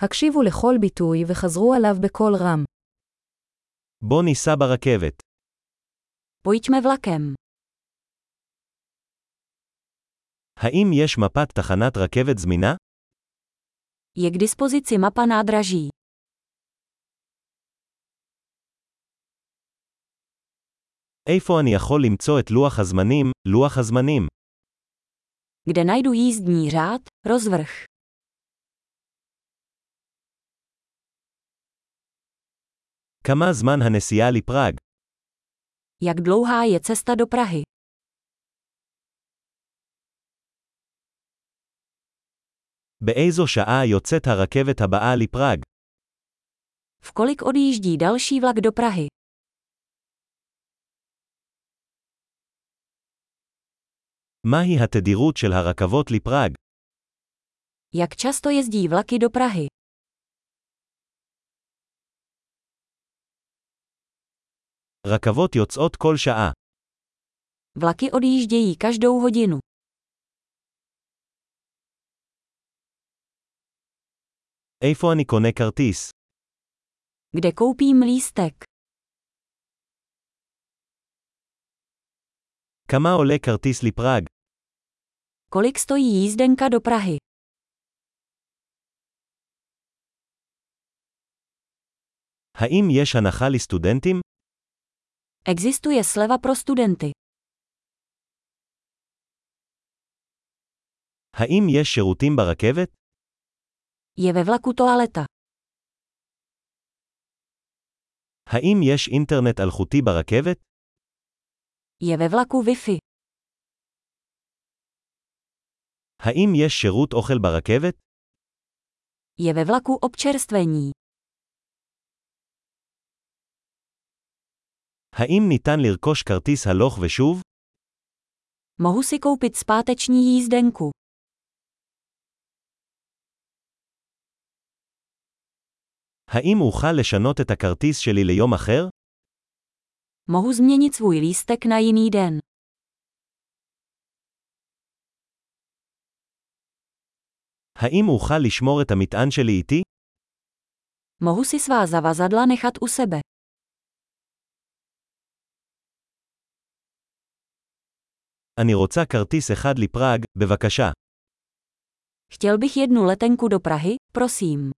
הקשיבו לכל ביטוי וחזרו עליו בקול רם. בוא ניסע ברכבת. Pojďme vlakem. האם יש מפת תחנת רכבת זמינה? Je k dispozici mapa nádraží. איפה אני יכול למצוא את לוח הזמנים, לוח הזמנים? Kde najdu jízdní řád, rozvrh. כמה זמן הנסיעה לפראג? Jak dlouhá je cesta do Prahy? באיזו שעה יוצאת הרכבת הבאה לפראג? V kolik odjíždí další vlak do Prahy? מהי התדירות של הרכבות לפראג? Jak často jezdí vlaky do Prahy? רכבות יוצאות כל שעה. Vlaky odjíždějí každou hodinu. איפה אני קונה כרטיס? Kde koupím lístek? כמה עולה כרטיס לפראג? Kolik stojí jízdenka do Prahy? האם יש הנחה לסטודנטים? Existuje sleva pro studenty. האם יש שירותים ברכבת? Je ve vlaku toaleta. האם יש אינטרנט אלחוטי ברכבת? Je ve vlaku Wi-Fi. האם יש שירות אוכל ברכבת? Je ve vlaku občerstvení. האם ניתן לרכוש כרטיס הלוך ושוב? Mohu si koupit zpáteční jízdenku. האם אוכל לשנות את הכרטיס שלי ליום אחר? Mohu změnit svůj lístek na jiný den. האם אוכל לשמור את המטען שלי איתי? Mohu si svá zavazadla nechat u sebe. אני רוצה כרטיס אחד לפראג, בבקשה. Chtěl bych jednu letenku do Prahy, prosím.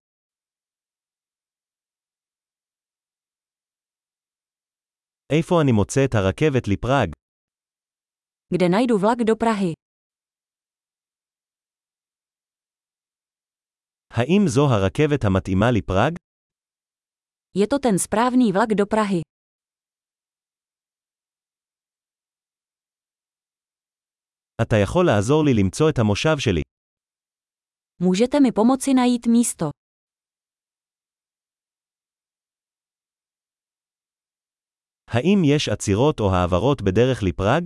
איפה אני מוצא את הרכבת לפראג? Kde najdu vlak do Prahy? האם זו הרכבת המתאימה לפראג? Je to ten správný vlak do Prahy. אתה יכול לעזור לי למצוא את המושב שלי. Můžete mi pomoci najít místo. האם יש עצירות או העברות בדרך לפראג?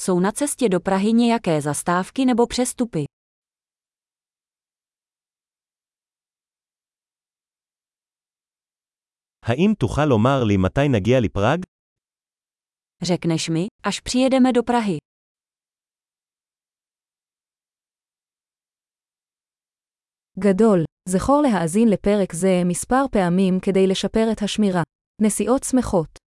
Jsou na cestě do Prahy nějaké zastávky nebo přestupy? האם תוכל לומר לי מתי נגיע לפראג? Řekneš mi, až přijedeme do Prahy. גדול, זכור להאזין לפרק זה מספר פעמים כדי לשפר את השמירה. נסיעות שמחות